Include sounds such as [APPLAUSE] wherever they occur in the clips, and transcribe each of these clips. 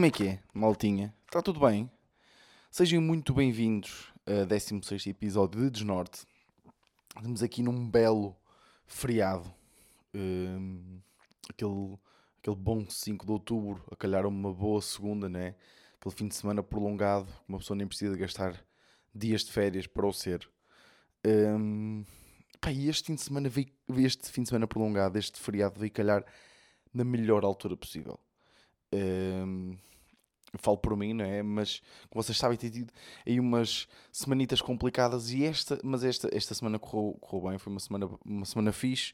Como é que é, maltinha? Está tudo bem? Sejam muito bem-vindos a 16 episódio de Desnorte. Estamos aqui num belo feriado. Hum, aquele, aquele bom 5 de outubro, a calhar uma boa segunda, né? Aquele fim de semana prolongado, uma pessoa nem precisa gastar dias de férias para o ser. Hum, pá, e este fim de semana veio, este fim de semana prolongado, este feriado veio calhar na melhor altura possível. Um, falo por mim, não é? Mas como vocês sabem, tem tido aí umas semanitas complicadas e esta, mas esta, esta semana correu, correu bem, foi uma semana, uma semana fixe,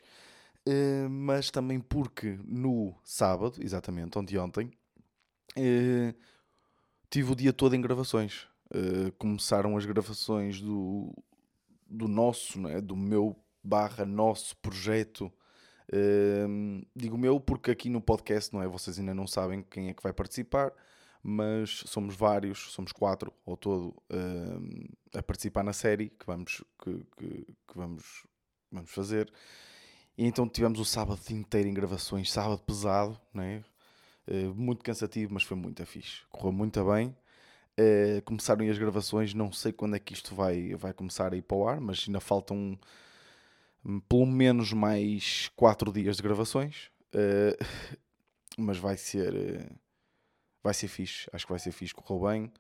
uh, mas também porque no sábado, exatamente, ontem ontem, uh, tive o dia todo em gravações. Uh, começaram as gravações do, do nosso, não é? do meu barra nosso projeto Uh, digo meu porque aqui no podcast, não é? Vocês ainda não sabem quem é que vai participar, mas somos vários, somos quatro ao todo uh, a participar na série que vamos, que, que, que, vamos, vamos fazer. E então tivemos o sábado inteiro em gravações, sábado pesado, não é? Uh, muito cansativo, mas foi muito fixe. Correu muito bem. Uh, começaram as gravações, não sei quando é que isto vai, vai começar a ir para o ar, mas ainda faltam pelo menos mais 4 dias de gravações. Uh, [LAUGHS] mas vai ser. Uh, vai ser fixe. Acho que vai ser fixe. Correu bem.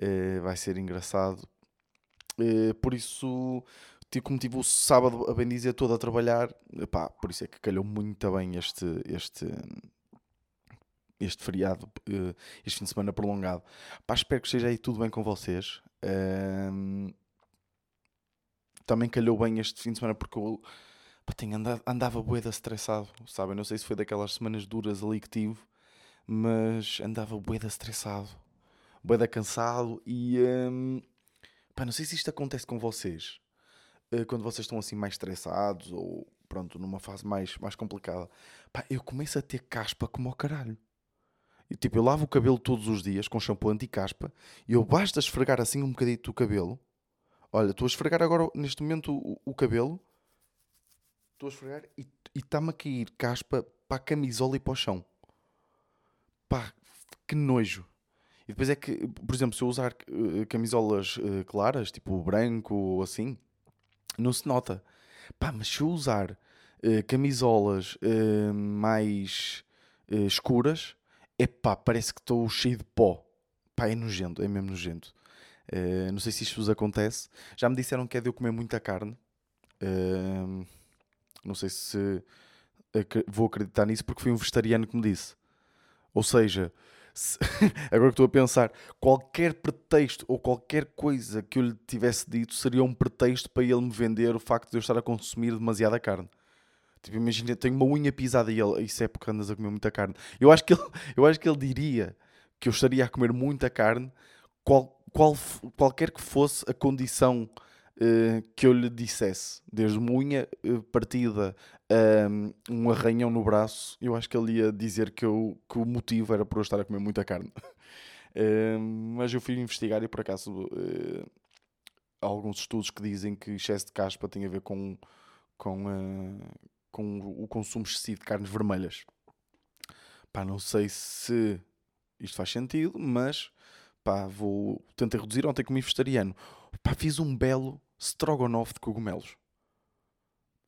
Uh, vai ser engraçado. por isso, como tive o sábado, a bem dizer, todo a trabalhar, pá, por isso é que calhou muito bem este. este este feriado, este fim de semana prolongado. Espero que esteja aí tudo bem com vocês. Uh, também calhou bem este fim de semana porque eu pá, tenho andado, andava boeda estressado, sabem? Não sei se foi daquelas semanas duras ali que tive, mas andava boeda estressado, boeda cansado e hum, pá, não sei se isto acontece com vocês uh, quando vocês estão assim mais estressados ou pronto, numa fase mais, mais complicada. Pá, eu começo a ter caspa como ao caralho. Tipo, eu lavo o cabelo todos os dias com shampoo anti-caspa e eu basta esfregar assim um bocadito o cabelo Olha, estou a esfregar agora, neste momento, o, o cabelo. Estou a esfregar e está-me a cair caspa para a camisola e para o chão. Pá, que nojo. E depois é que, por exemplo, se eu usar uh, camisolas uh, claras, tipo branco ou assim, não se nota. Pá, mas se eu usar uh, camisolas mais escuras, é pá, parece que estou cheio de pó. Pá, é nojento, é mesmo nojento. Não sei se isto vos acontece. Já me disseram que é de eu comer muita carne. Não sei se vou acreditar nisso porque foi um vegetariano que me disse. Ou seja, se, [LAUGHS] agora que estou a pensar, qualquer pretexto ou qualquer coisa que eu lhe tivesse dito seria um pretexto para ele me vender o facto de eu estar a consumir demasiada carne. Tipo, imagina, tenho uma unha pisada e ele, isso é porque andas a comer muita carne. Eu acho que ele, [LAUGHS] eu acho que ele diria que eu estaria a comer muita carne qual, qual, qualquer que fosse a condição uh, que eu lhe dissesse, desde uma unha uh, partida um, arranhão no braço, eu acho que ele ia dizer que, eu, que o motivo era por eu estar a comer muita carne. [LAUGHS] uh, mas eu fui investigar e por acaso há alguns estudos que dizem que excesso de caspa tem a ver com, com, com o consumo excessivo de carnes vermelhas. Pá, não sei se isto faz sentido, mas pá, vou tentar reduzir. Ontem comi vegetariano, pá, fiz um belo strogonoff de cogumelos.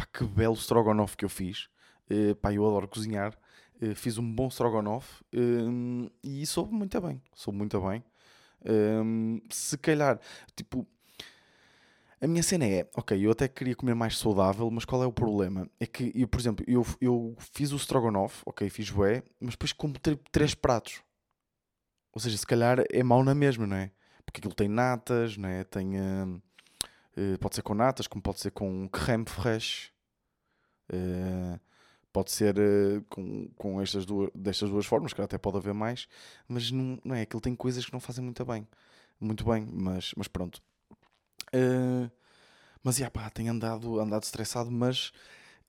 Pá, que belo strogonoff que eu fiz. Uh, pá, eu adoro cozinhar. Uh, fiz um bom strogonoff uh, e soube muito bem. Soube muito bem. se calhar, tipo, a minha cena é, ok, eu até queria comer mais saudável, mas qual é o problema? É que, eu, por exemplo, eu, eu fiz o strogonoff, ok, fiz bué, mas depois como três pratos. Ou seja, se calhar é mau na mesma, não é? Porque aquilo tem natas, não é? Tem, uh, pode ser com natas, como pode ser com creme fraiche. Uh, pode ser com, com estas duas, destas duas formas, que até pode haver mais, mas não, não é? Aquilo tem coisas que não fazem muito bem. Muito bem, mas, mas pronto. mas, já pá, tenho andado, andado estressado, mas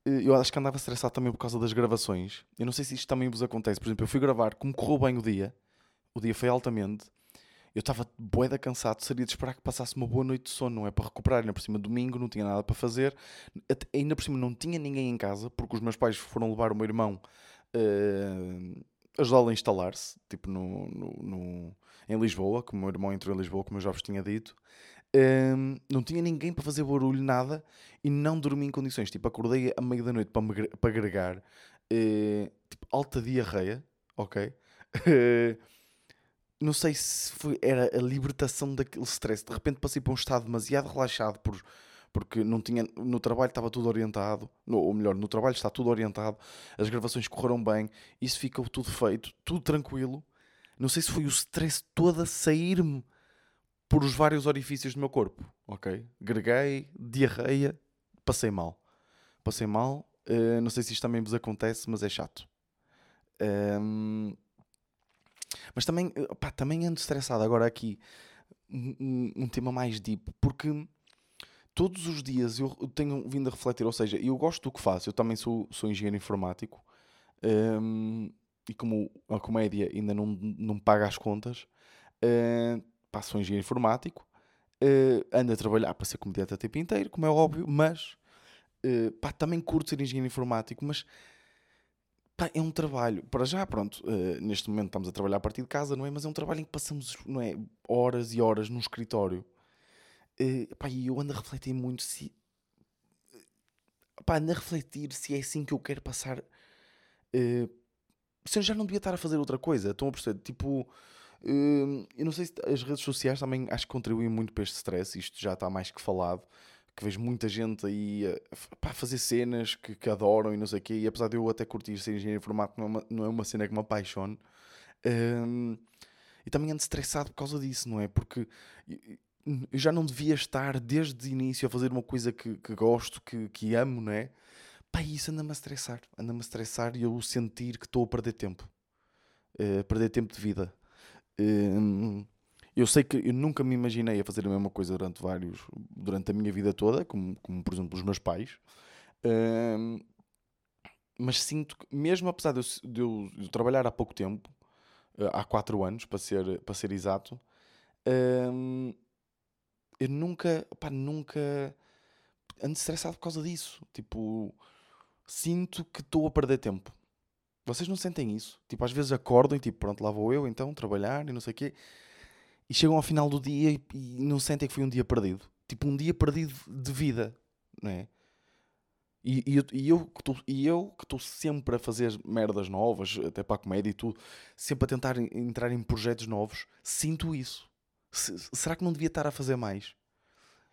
eu acho que andava estressado também por causa das gravações. Eu não sei se isto também vos acontece. Por exemplo, eu fui gravar, como correu bem o dia, o dia foi altamente. Eu estava boeda cansado, seria de esperar que passasse uma boa noite de sono, não é? Para recuperar, ainda por cima domingo, não tinha nada para fazer, ainda por cima não tinha ninguém em casa, porque os meus pais foram levar o meu irmão uh, ajudá-lo a instalar-se, tipo no, no, no, em Lisboa, como o meu irmão entrou em Lisboa, como eu já vos tinha dito. Um, não tinha ninguém para fazer barulho, nada, e não dormi em condições. Tipo, acordei à meia da noite para, me, para agregar, uh, tipo, alta diarreia, ok? [LAUGHS] não sei se foi, era a libertação daquele stress. De repente passei para um estado demasiado relaxado por, porque não tinha, no trabalho estava tudo orientado, no, ou melhor, no trabalho está tudo orientado, as gravações correram bem, isso ficou tudo feito, tudo tranquilo. Não sei se foi o stress todo a sair-me por os vários orifícios do meu corpo, ok? Greguei, diarreia, passei mal. Passei mal, uh, não sei se isto também vos acontece, mas é chato. Um, mas também, pá, também ando estressado agora aqui. Um, um, tema mais deep, porque todos os dias eu tenho vindo a refletir, ou seja, eu gosto do que faço, eu também sou, sou engenheiro informático um, e como a comédia ainda não, não paga as contas, uh, pá, sou engenheiro informático, uh, ando a trabalhar para ser comediante a tempo inteiro, como é óbvio, mas uh, pá, também curto ser engenheiro informático, mas é um trabalho, para já, pronto, uh, neste momento estamos a trabalhar a partir de casa, não é? Mas é um trabalho em que passamos, não é, horas e horas num escritório. Uh, pá, e eu ando a refletir muito se... Pá, ando a refletir se é assim que eu quero passar... Uh, se eu já não devia estar a fazer outra coisa, estão a perceber? Tipo... Eu não sei se as redes sociais também acho que contribuem muito para este stress, isto já está mais que falado que vejo muita gente aí a, fazer cenas que, que, adoram e não sei o quê, e apesar de eu até curtir ser engenheiro informático, não é uma, não é uma cena que me apaixone. Um, e também ando estressado por causa disso, não é? Porque eu já não devia estar desde o início a fazer uma coisa que, que gosto, que, que amo, não é? Pá, isso anda-me a estressar, anda-me a estressar e eu sentir que estou a perder tempo, uh, perder tempo de vida. Uh, eu sei que eu nunca me imaginei a fazer a mesma coisa durante vários, durante a minha vida toda, como, como por exemplo os meus pais. Mas sinto que, mesmo apesar de eu, de eu, de eu trabalhar há pouco tempo, uh, há 4 anos, para ser, para ser exato, eu nunca, pá, nunca ando estressado por causa disso. Tipo, sinto que estou a perder tempo. Vocês não sentem isso? Tipo, às vezes acordam e tipo, pronto, lá vou eu então trabalhar e não sei o quê e chegam ao final do dia e, e não sentem que foi um dia perdido. Tipo, um dia perdido de vida, não é? E, e, e eu que estou sempre a fazer merdas novas, até para a comédia e tudo, sempre a tentar entrar em projetos novos, sinto isso. Se, será que não devia estar a fazer mais?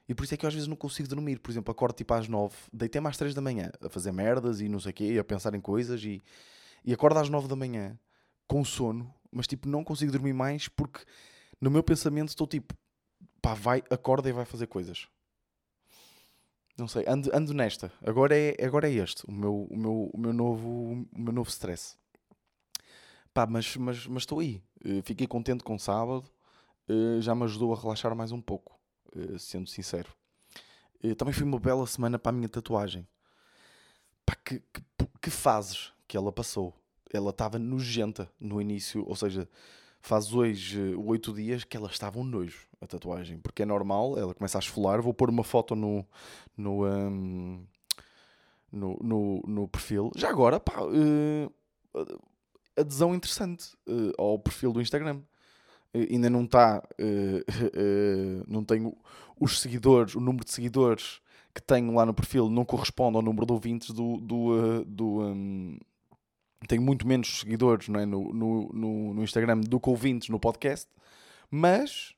E por isso é que eu às vezes não consigo dormir. Por exemplo, acordo tipo às nove, deitei mais três da manhã a fazer merdas e não sei o quê, a pensar em coisas e, e acordo às nove da manhã com sono, mas tipo não consigo dormir mais porque no meu pensamento estou tipo, pá, vai, acorda e vai fazer coisas. Não sei, ando, ando nesta. Agora é, agora é este, o meu, o meu, o meu, novo, o meu novo stress. Pá, mas, mas, mas estou aí. Uh, fiquei contente com o sábado. Uh, já me ajudou a relaxar mais um pouco, uh, sendo sincero. também foi uma bela semana para a minha tatuagem. Pá, que, que, que fases que ela passou. Ela estava nojenta no início, ou seja, faz hoje oito dias que ela estava um nojo, a tatuagem, porque é normal, ela começa a esfolar, vou pôr uma foto no, no, um, no, no, no, perfil. Já agora, pá, uh, adesão interessante uh, ao perfil do Instagram. Uh, ainda não está, [LAUGHS] não tenho os seguidores, o número de seguidores que tenho lá no perfil não corresponde ao número de ouvintes do, do, do, um, tenho muito menos seguidores é? no, no, no, no Instagram do que ouvintes no podcast, mas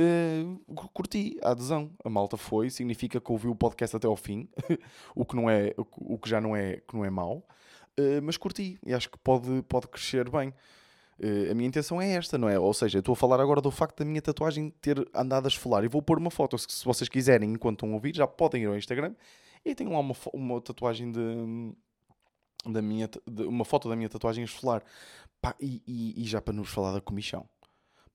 uh, curti a adesão. A malta foi, significa que ouviu o podcast até ao fim, [LAUGHS] o, que não é, o, que já não é, que não é mau, uh, mas curti e acho que pode, pode crescer bem. Uh, a minha intenção é esta, não é? Ou seja, estou a falar agora do facto da minha tatuagem ter andado a esfolar e vou pôr uma foto. Se, se vocês quiserem, enquanto estão a ouvir, já podem ir ao Instagram e tem lá uma, uma tatuagem de da minha, de uma foto da minha tatuagem esfolar. Pá, e, e, e, já para nos falar da comichão.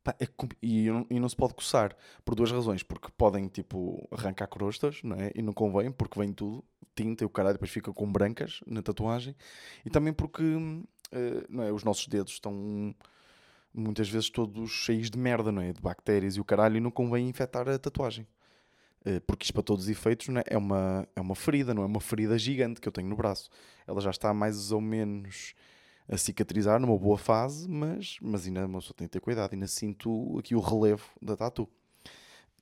Pá, é, e, e, não se pode coçar por duas razões. Porque podem, tipo, arrancar crostas, não é? E não convém, porque vem tudo, tinta e o caralho, depois fica com brancas na tatuagem. E também porque, uh, não é? Os nossos dedos estão muitas vezes todos cheios de merda, não é? De bactérias e o caralho, e não convém infectar a tatuagem. Eh, porque isto para todos os efeitos é? é, uma, é uma ferida, não é uma ferida gigante que eu tenho no braço. Ela já está mais ou menos a cicatrizar numa boa fase, mas, mas ainda uma pessoa tem que ter cuidado. Ainda sinto aqui o relevo da tatu.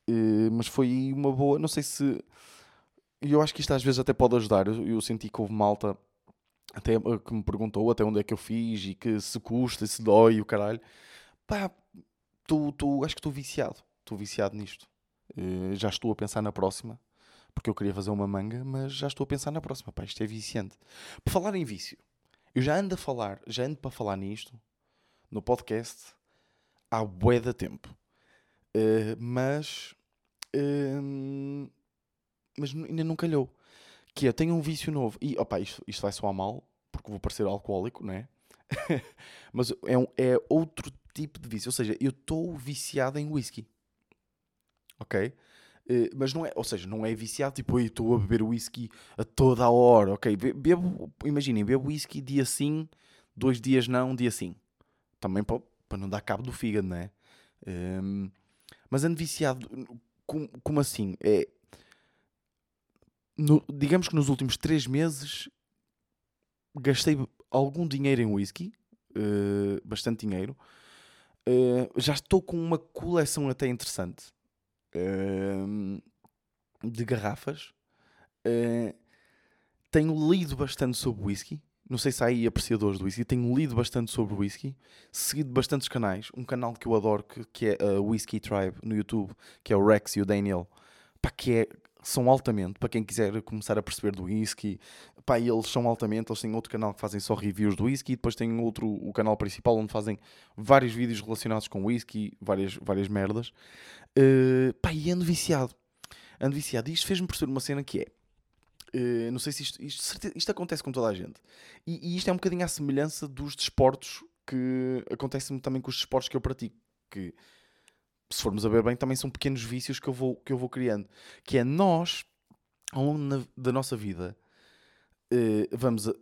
Uh, mas foi uma boa, não sei se. Eu acho que isto às vezes até pode ajudar. Eu, eu senti que houve malta até eh, que me perguntou até onde é que eu fiz e que se custa, se dói o caralho. Pá, tu, tu, acho que estou viciado. Estou viciado nisto. Uh, já estou a pensar na próxima, porque eu queria fazer uma manga, mas já estou a pensar na próxima. Pá, isto é viciante. Por falar em vício, eu já ando a falar, já ando para falar nisto no podcast há bué tempo. Uh, mas. Uh, mas ainda não calhou. Que é, eu tenho um vício novo. E, opá, isto, isto vai soar mal, porque vou parecer alcoólico, não é? [LAUGHS] mas é, um, é outro tipo de vício. Ou seja, eu estou viciado em whisky. Ok? Uh, mas não é, ou seja, não é viciado tipo, estou a beber whisky a toda a hora, ok? Bebo, imaginem, bebo whisky dia sim, dois dias não, dia sim. Também para, para não dar cabo do fígado, não é? Um, ehm, mas ando viciado, como, como assim? É, no, digamos que nos últimos três meses gastei algum dinheiro em whisky, uh, bastante dinheiro. Uh, já estou com uma coleção até interessante uh, de garrafas. Uh, tenho lido bastante sobre whisky. Não sei se há aí apreciadores do whisky. Tenho lido bastante sobre whisky. Seguido bastantes canais. Um canal que eu adoro, que, que é a Whisky Tribe no YouTube, que é o Rex e o Daniel. Pá, que é, são altamente, para quem quiser começar a perceber do whisky. Pá, eles são altamente. Eles têm outro canal que fazem só reviews do whisky. Depois têm outro, o canal principal, onde fazem vários vídeos relacionados com whisky, várias, várias merdas. Uh, pá, e ando viciado. Ando viciado. E isto fez-me perceber uma cena que é. Uh, não sei se isto, isto, isto, acontece com toda a gente. E, e, isto é um bocadinho à semelhança dos desportos que acontece também com os desportos que eu pratico. Que, se formos a ver bem, também são pequenos vícios que eu vou, que eu vou criando. Que é nós, ao longo da nossa vida, uh, vamos uh,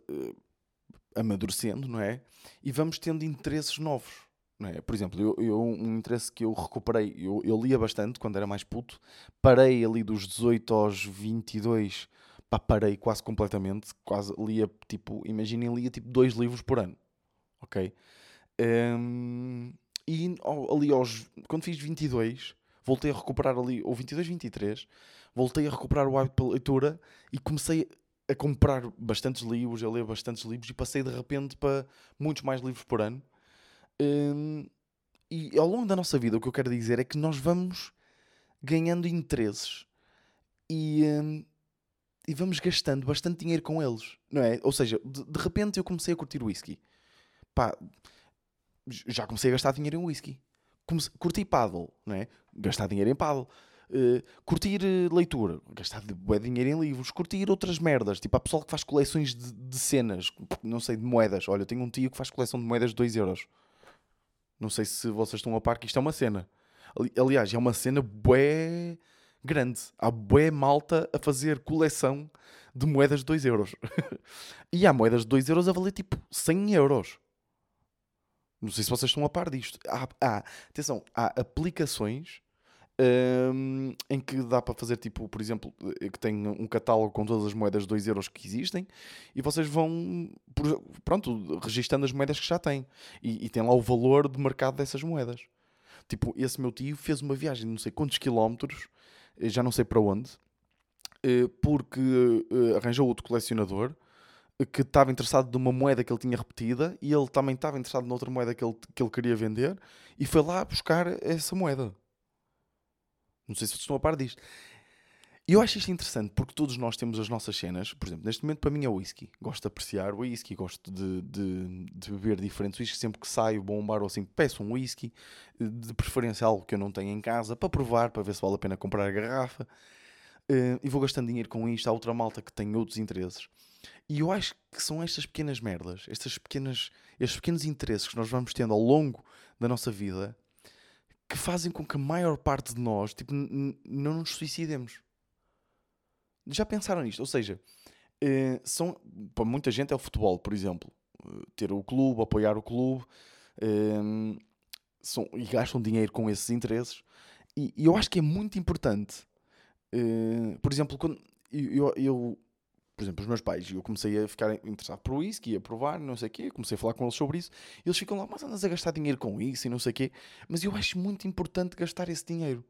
amadurecendo, não é? E vamos tendo interesses novos. É? Por exemplo, eu, eu, um interesse que eu recuperei, eu, eu lia bastante quando era mais puto, parei ali dos 18 aos 22, pá, parei quase completamente, quase lia, tipo, imaginem, lia tipo dois livros por ano, ok? Um, e ali aos, quando fiz 22, voltei a recuperar ali, ou 22, 23, voltei a recuperar o hábito pela leitura e comecei a comprar bastantes livros, a ler bastantes livros e passei de repente para muitos mais livros por ano. Um, e ao longo da nossa vida, o que eu quero dizer é que nós vamos ganhando interesses e, um, e vamos gastando bastante dinheiro com eles, não é? Ou seja, de, de repente eu comecei a curtir whisky. Pá, já comecei a gastar dinheiro em whisky. Comecei, curti paddle, não é? Gastar dinheiro em paddle. Uh, curtir uh, leitura, gastar dinheiro em livros, curtir outras merdas, tipo a pessoa que faz coleções de, de, cenas, não sei, de moedas. Olha, eu tenho um tio que faz coleção de moedas de 2 euros. Não sei se vocês estão a par que isto é uma cena. Aliás, é uma cena bué grande. Há bué malta a fazer coleção de moedas de 2 euros. [LAUGHS] e há moedas de 2 euros a valer tipo 100 euros. Não sei se vocês estão a par disto. Há, há atenção, há aplicações um, em que dá para fazer tipo, por exemplo, eh, que tem um catálogo com todas as moedas de 2 euros que existem e vocês vão, pronto, registando as moedas que já têm e, e tem lá o valor de mercado dessas moedas. Tipo, esse meu tio fez uma viagem de não sei quantos quilómetros, eh, já não sei para onde, eh, porque arranjou outro colecionador que estava interessado numa moeda que ele tinha repetida e ele também estava interessado noutra moeda que ele, que ele queria vender e foi lá buscar essa moeda. Não sei se vocês estão a par disto. E eu acho isto interessante porque todos nós temos as nossas cenas. Por exemplo, neste momento para mim é whisky. Gosto de apreciar o whisky, gosto de, de, de beber diferentes whisky. Sempre que saio, bom bar ou assim, peço um whisky. De preferência algo que eu não tenho em casa para provar, para ver se vale a pena comprar a garrafa. Uh, e vou gastando dinheiro com isto. Há outra malta que tem outros interesses. E eu acho que são estas pequenas merdas, estas pequenas, estes pequenos interesses que nós vamos tendo ao longo da nossa vida que fazem com que a maior parte de nós tipo, não nos suicidemos. Já pensaram nisto? Ou seja, uh, são, para muita gente é o futebol, por exemplo. Uh, ter o clube, apoiar o clube, uh, são, e gastam dinheiro com esses interesses. E, e eu acho que é muito importante. por exemplo, quando eu, eu por exemplo, os meus pais, eu comecei a ficar interessado por whisky, a provar, não sei o quê, comecei a falar com eles sobre isso, e eles ficam lá, mas andas a gastar dinheiro com isso e não sei o quê, mas eu acho muito importante gastar esse dinheiro,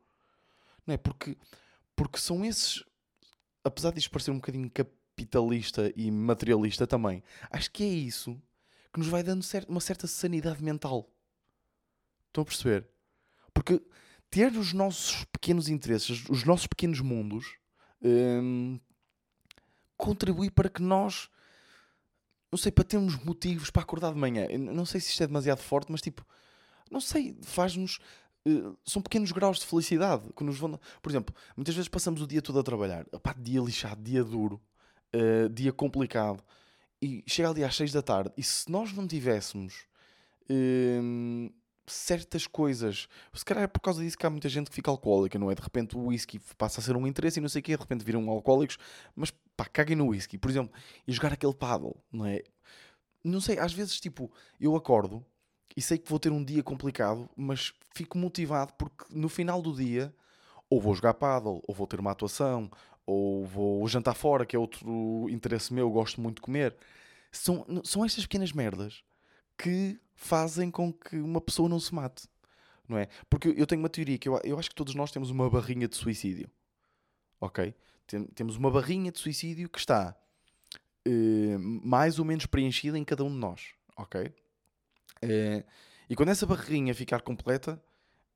não é? Porque, porque são esses, apesar disto parecer um bocadinho capitalista e materialista também, acho que é isso que nos vai dando uma certa sanidade mental. Estão a perceber? Porque ter os nossos pequenos interesses, os nossos pequenos mundos, hum, contribui para que nós, não sei, para termos motivos para acordar de manhã. não sei se isto é demasiado forte, mas tipo, não sei, faz-nos. Uh, são pequenos graus de felicidade que nos vão. Por exemplo, muitas vezes passamos o dia todo a trabalhar, Epá, dia lixado, dia duro, uh, dia complicado, e chega ali às 6 da tarde, e se nós não tivéssemos uh, certas coisas. Se calhar é por causa disso que há muita gente que fica alcoólica, não é? De repente o whisky passa a ser um interesse e não sei o quê, de repente viram alcoólicos, mas pá, caguem no whisky. Por exemplo, e jogar aquele paddle, não é? Não sei, às vezes, tipo, eu acordo e sei que vou ter um dia complicado, mas fico motivado porque no final do dia ou vou jogar paddle, ou vou ter uma atuação, ou vou jantar fora, que é outro interesse meu, gosto muito de comer. São, são estas pequenas merdas que fazem com que uma pessoa não se mate. Não é? Porque eu tenho uma teoria que eu, eu acho que todos nós temos uma barrinha de suicídio. Ok? Tem, temos uma barrinha de suicídio que está uh, mais ou menos preenchida em cada um de nós. Ok? Uh, e quando essa barrinha ficar completa,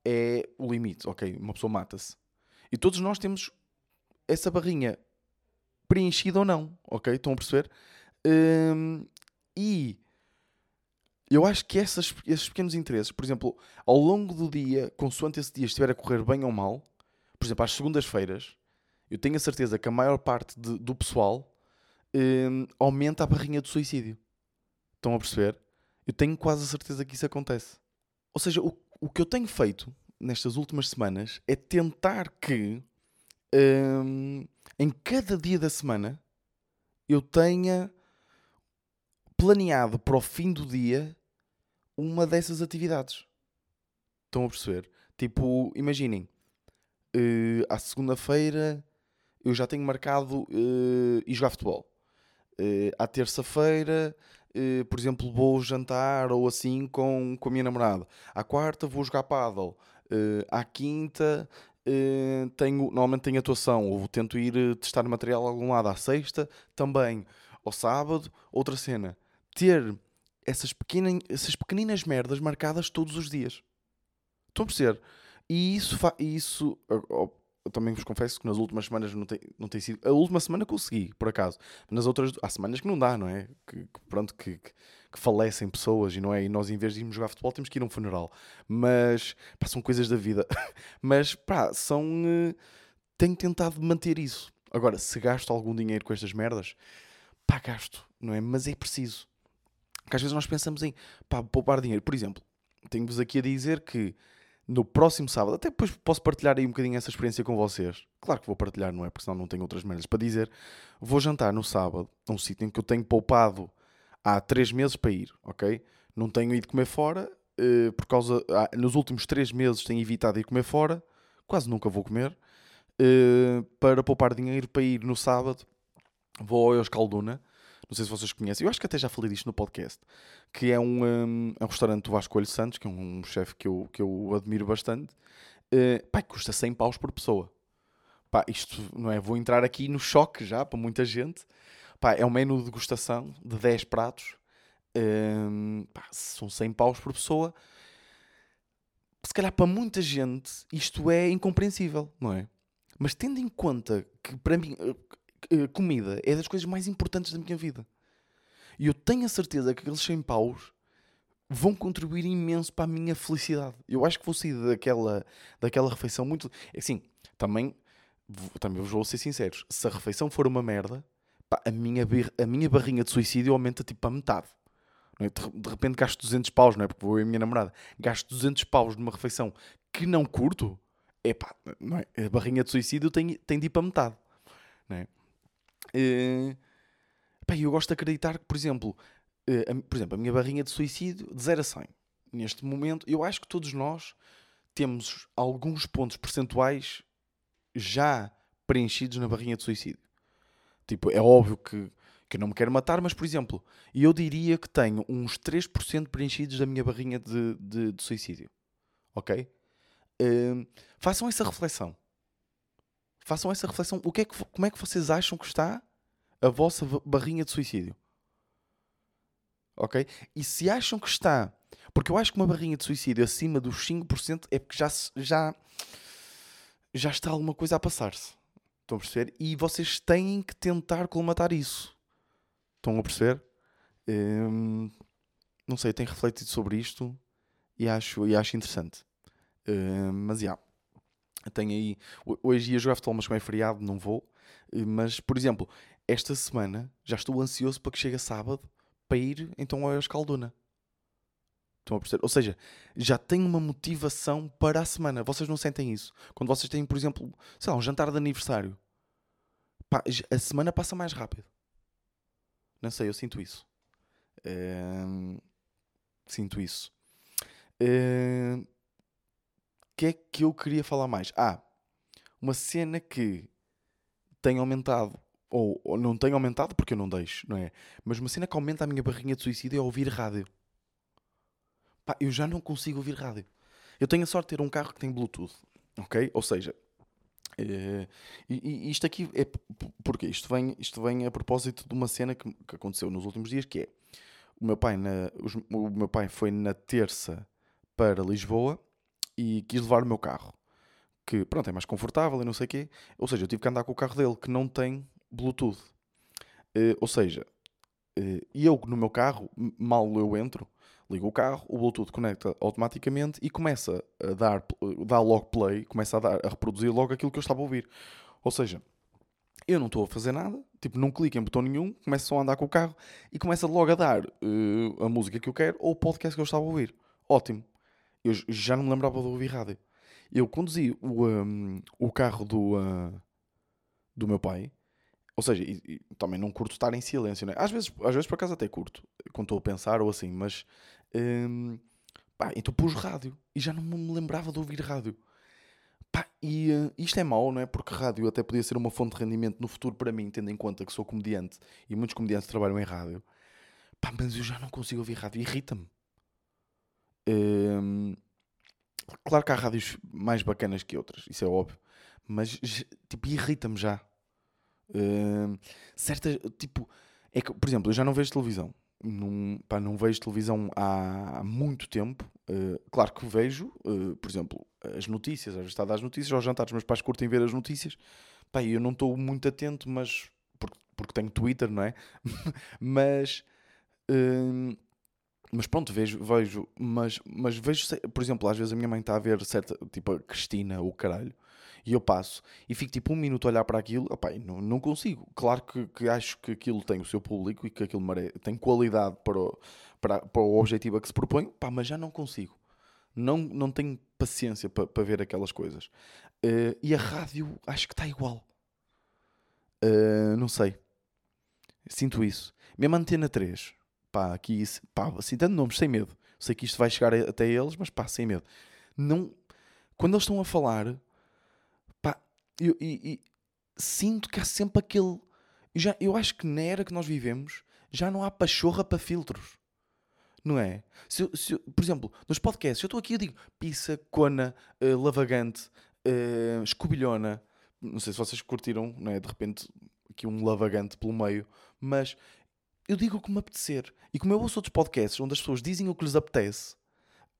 é o limite. Ok? Uma pessoa mata-se. E todos nós temos essa barrinha preenchida ou não. Ok? Estão a perceber? Uh, e eu acho que essas, esses pequenos interesses, por exemplo, ao longo do dia, consoante esse dia estiver a correr bem ou mal, por exemplo, às segundas-feiras, eu tenho a certeza que a maior parte de, do pessoal hum, aumenta a barrinha do suicídio. Estão a perceber? Eu tenho quase a certeza que isso acontece. Ou seja, o, o que eu tenho feito nestas últimas semanas é tentar que hum, em cada dia da semana eu tenha planeado para o fim do dia uma dessas atividades. Estão a perceber? Tipo, imaginem, uh, à segunda-feira eu já tenho marcado uh, ir jogar futebol. Uh, à terça-feira, uh, por exemplo, vou jantar ou assim com, com a minha namorada. À quarta vou jogar paddle. Uh, à quinta tenho, normalmente tenho atuação ou tento ir testar material a algum lado. À sexta também. Ao sábado, outra cena. Ter essas, pequenas, essas pequeninas merdas marcadas todos os dias. Estão a perceber? E isso, isso eu também vos confesso que nas últimas semanas não tem, não tem sido. A última semana consegui, por acaso. Nas outras. Há semanas que não dá, não é? Que, que pronto, que, que, que, falecem pessoas e não é? E nós, em vez de irmos jogar futebol, temos que ir a um funeral. Mas. Pá, são coisas da vida. [LAUGHS] Mas, pá, são. Uh, tenho tentado manter isso. Agora, se gasto algum dinheiro com estas merdas, pá, gasto, não é? Mas é preciso. Às vezes nós pensamos em pá, poupar dinheiro. Por exemplo, tenho-vos aqui a dizer que no próximo sábado, até depois posso partilhar aí um bocadinho essa experiência com vocês. Claro que vou partilhar, não é? Porque senão não tenho outras merdas para dizer. Vou jantar no sábado, a um sítio em que eu tenho poupado há 3 meses para ir, ok? Não tenho ido comer fora, uh, por causa. Ah, nos últimos 3 meses tenho evitado ir comer fora, quase nunca vou comer. Uh, para poupar dinheiro para ir no sábado, vou ao Escalduna não sei se vocês conhecem, eu acho que até já falei disto no podcast, que é um, um, é um restaurante do Vasco Coelho Santos, que é um chefe que eu, que eu admiro bastante, uh, pá, custa 100 paus por pessoa. Pá, isto, não é? Vou entrar aqui no choque já, para muita gente. Pá, é um menu de degustação de 10 pratos, um, pá, são 100 paus por pessoa. Se calhar para muita gente isto é incompreensível, não é? Mas tendo em conta que para mim eh, comida é das coisas mais importantes da minha vida. E eu tenho a certeza que aqueles 100 paus vão contribuir imenso para a minha felicidade. Eu acho que vou sair daquela, daquela refeição muito. É assim, também, também vos vou ser sinceros: se a refeição for uma merda, pá, a, minha, a minha barrinha de suicídio aumenta tipo a metade. É? De repente gasto 200 paus, não é? Porque vou eu e a minha namorada. Gasto 200 paus numa refeição que não curto, não é? a barrinha de suicídio tem, tem de ir para metade. Não é? Uh, pá, eu gosto de acreditar que, por exemplo, uh, a, por exemplo, a minha barrinha de suicídio de 0 a 100. Neste momento, eu acho que todos nós temos alguns pontos percentuais já preenchidos na barrinha de suicídio. Tipo, é óbvio que, que eu não me quero matar, mas, por exemplo, eu diria que tenho uns 3% preenchidos da minha barrinha de, de, de suicídio. Ok? Hum, façam essa reflexão. Façam essa reflexão. O que é que, como é que vocês acham que está a vossa barrinha de suicídio? Ok? E se acham que está. Porque eu acho que uma barrinha de suicídio acima dos 5% é porque já, já, já está alguma coisa a passar-se. Estão a perceber? E vocês têm que tentar colmatar isso. Estão a perceber? Hum, não sei, tenho refletido sobre isto e acho, e acho interessante. Hum, mas já. Yeah, tenho aí. Hoje ia jogar futebol, mas como é feriado, não vou. Mas, por exemplo, esta semana já estou ansioso para que chegue sábado para ir então a Escalduna. Estão a perceber? Ou seja, já tenho uma motivação para a semana. Vocês não sentem isso? Quando vocês têm, por exemplo, sei lá, um jantar de aniversário, pá, a semana passa mais rápido. Não sei, eu sinto isso. Uh, sinto isso. Uh, que é que eu queria falar mais? Ah, uma cena que tem aumentado, ou, ou não tem aumentado porque eu não deixo, não é? Mas uma cena que aumenta a minha barrinha de suicídio é ouvir rádio. Pá, eu já não consigo ouvir rádio. Eu tenho a sorte de ter um carro que tem Bluetooth, ok? Ou seja, é, e, e, isto aqui é porque isto vem, isto vem a propósito de uma cena que, que aconteceu nos últimos dias, que é o meu pai na, os, o meu pai foi na terça para Lisboa e quis levar o meu carro, que pronto, é mais confortável e não sei o quê. Ou seja, eu tive que andar com o carro dele que não tem Bluetooth. Uh, ou seja, uh, eu no meu carro, mal eu entro, ligo o carro, o Bluetooth conecta automaticamente e começa a dar, dá logo play, começa a, dar, a reproduzir logo aquilo que eu estava a ouvir. Ou seja, eu não estou a fazer nada, tipo, não clico em botão nenhum, começo só a andar com o carro e começa logo a dar uh, a música que eu quero ou o podcast que eu estava a ouvir. Ótimo. Eu já não me lembrava de ouvir rádio. Eu conduzi o, um, o carro do, uh, do meu pai, ou seja, e, e, também não curto estar em silêncio, né? às, vezes, às vezes por acaso até curto, quando estou a pensar ou assim, mas um, pá, então pus rádio e já não me lembrava de ouvir rádio. Pá, e uh, isto é mau, não é? Porque rádio até podia ser uma fonte de rendimento no futuro para mim, tendo em conta que sou comediante e muitos comediantes trabalham em rádio. Pá, mas eu já não consigo ouvir rádio, irrita-me. Um, claro que há rádios mais bacanas que outras, isso é óbvio, mas tipo, irrita-me já. Um, certa, tipo, é que, por exemplo, eu já não vejo televisão não, pá, não vejo televisão há, muito tempo. Uh, claro que vejo, uh, por exemplo, as notícias, às vezes está a dar as notícias, aos jantares, meus pais curtem ver as notícias. Pá, eu não estou muito atento, mas porque, porque tenho Twitter, não é? [LAUGHS] mas, uh, mas pronto, vejo, vejo, mas, mas vejo, por exemplo, às vezes a minha mãe está a ver certa, tipo a Cristina, o caralho, e eu passo e fico tipo um minuto a olhar para aquilo, opa, não, não consigo. Claro que, que acho que aquilo tem o seu público e que aquilo tem qualidade para o, para, para o objetivo a que se propõe, pá, mas já não consigo. Não, não tenho paciência para, para ver aquelas coisas. Uh, e a rádio acho que está igual. Uh, não sei. Sinto isso. Mesmo a Antena 3, pá, aqui, pá, citando nomes, sem medo. Sei que isto vai chegar até eles, mas pá, sem medo. Não, quando eles estão a falar, eu, e, e, sinto que há sempre aquele. Eu, já, eu acho que na era que nós vivemos já não há pachorra para filtros. Não é? Se, se, por exemplo, nos podcasts, eu estou aqui e digo pizza, cona, uh, lavagante, uh, escobilhona. Não sei se vocês curtiram, não é? De repente, aqui um lavagante pelo meio. Mas eu digo o que me apetecer. E como eu ouço outros podcasts onde as pessoas dizem o que lhes apetece,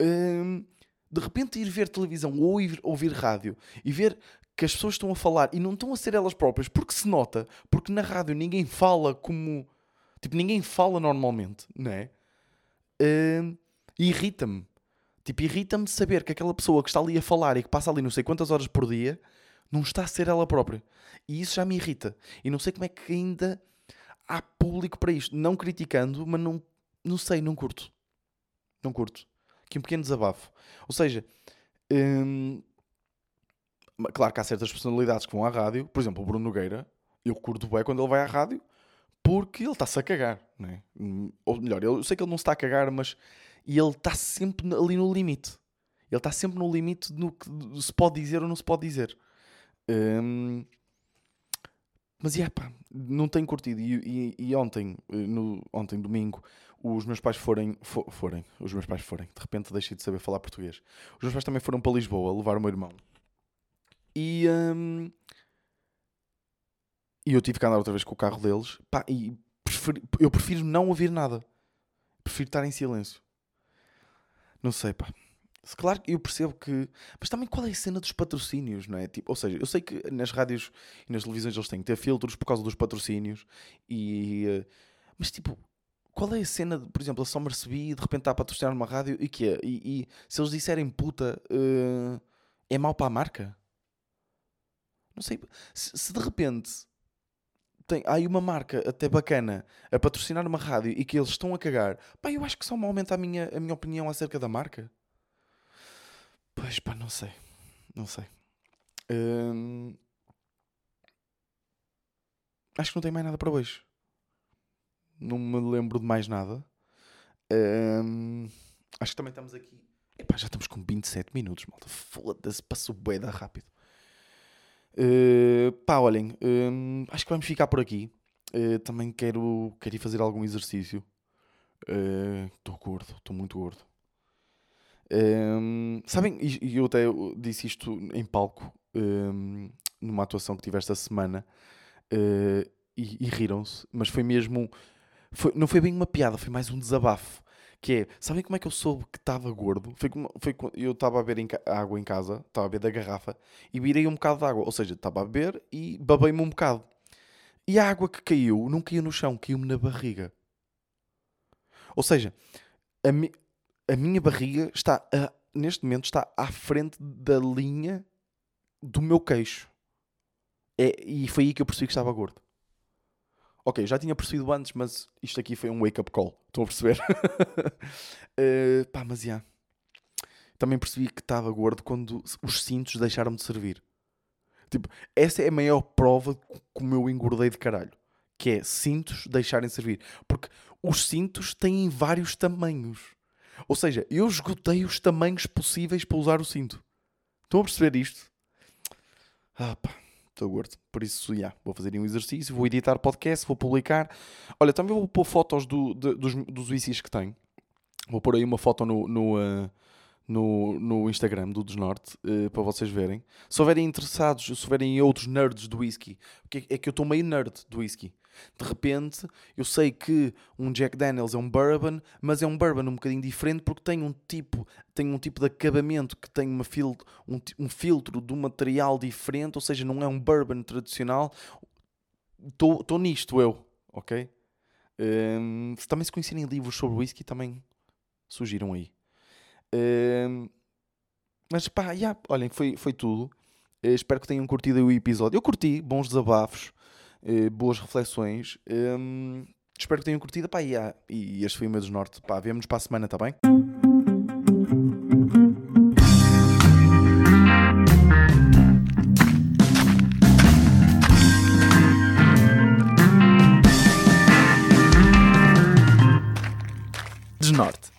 hum, de repente ir ver televisão ou ouvir, ouvir rádio e ver que as pessoas estão a falar e não estão a ser elas próprias, porque se nota, porque na rádio ninguém fala como. Tipo, ninguém fala normalmente, não é? Uh, irrita-me. Tipo, irrita-me saber que aquela pessoa que está ali a falar e que passa ali não sei quantas horas por dia não está a ser ela própria. E isso já me irrita. E não sei como é que ainda há público para isto. Não criticando, mas não, não sei, não curto. Não curto. Aqui um pequeno desabafo. Ou seja, hum, Claro que há certas personalidades que vão à rádio, por exemplo, o Bruno Nogueira, eu curto bem quando ele vai à rádio porque ele está-se a cagar, não é? Ou melhor, eu sei que ele não se está a cagar, mas ele está sempre ali no limite. Ele está sempre no limite no que se pode dizer ou não se pode dizer. Hum, mas é pá, não tenho curtido. E, e, e ontem, eh, no, ontem, domingo, os meus pais forem, fo, forem, os meus pais forem, de repente deixei de saber falar português. Os meus pais também foram para Lisboa levar o meu irmão. E, hum, e eu tive que andar outra vez com o carro deles. Pá, e preferi, eu prefiro não ouvir nada. Prefiro estar em silêncio. Não sei, pá. Claro que eu percebo que. Mas também qual é a cena dos patrocínios, não é? Tipo, ou seja, eu sei que nas rádios e nas televisões eles têm que ter filtros por causa dos patrocínios. E. Eh, mas tipo, qual é a cena, de, por exemplo, a Somerset de repente está a patrocinar uma rádio e que é? E, e se eles disserem puta, uh, é mau para a marca? Não sei. Se, se de repente tem, há aí uma marca até bacana a patrocinar uma rádio e que eles estão a cagar, pá, eu acho que só me aumenta a minha, a minha opinião acerca da marca. Pois pá, não sei. Não sei. Hum... Acho que não tem mais nada para hoje. Não me lembro de mais nada. Hum... Acho que também estamos aqui. Epá, já estamos com 27 minutos, malta. Foda-se, passou bué da rápido. Uh, pá, olhem, uh, acho que vamos ficar por aqui. Uh, também quero, quero ir fazer algum exercício. Estou gordo, estou muito gordo. Um, sabem, e eu até disse isto em palco um, numa atuação que tive esta semana uh, e, e riram-se, mas foi mesmo. Foi, não foi bem uma piada, foi mais um desabafo. Que é, sabem como é que eu soube que estava gordo? Foi, como, foi eu estava a beber em, água em casa, estava a beber da garrafa e virei um bocado de água. Ou seja, estava a beber e babei-me um bocado. E a água que caiu não caiu no chão, caiu-me na barriga. Ou seja, a, a minha barriga está, a, neste momento, está à frente da linha do meu queixo. É, e foi aí que eu percebi que estava gordo. Ok, já tinha percebido antes, mas isto aqui foi um wake-up call. Estão a perceber? uh, [LAUGHS] pá, mas já. Também percebi que estava gordo quando os cintos deixaram de servir. Tipo, essa é a maior prova como eu engordei de caralho. Que é cintos deixarem de servir. Porque os cintos têm vários tamanhos. Ou seja, eu esgotei os tamanhos possíveis para usar o cinto. Estão a perceber isto? Ah pá, estou gordo. Por isso, já, vou fazer um exercício, vou editar podcast, vou publicar. Olha, também vou pôr fotos do, de, dos, dos whisky que tenho. Vou pôr aí uma foto no, no, uh, no, no Instagram do Desnorte uh, para vocês verem. Se houverem interessados, se houverem outros nerds do whisky, porque é que eu estou meio nerd do whisky. De repente, eu sei que um Jack Daniels é um bourbon, mas é um bourbon um bocadinho diferente porque tem um tipo, tem um tipo de acabamento que tem uma fil um, um filtro de um material diferente, ou seja, não é um bourbon tradicional. Estou nisto eu, ok? Um, também se conhecerem livros sobre whisky, também surgiram aí. Mas pá, yeah, olhem, foi, foi tudo. Uh, espero que tenham curtido o episódio. Eu curti, bons desabafos. Eh, boas reflexões. Um, espero que tenham curtido. Pá, e, ah, e este foi o meu desnorte. Pá, vemo-nos para a semana, está bem? Desnorte.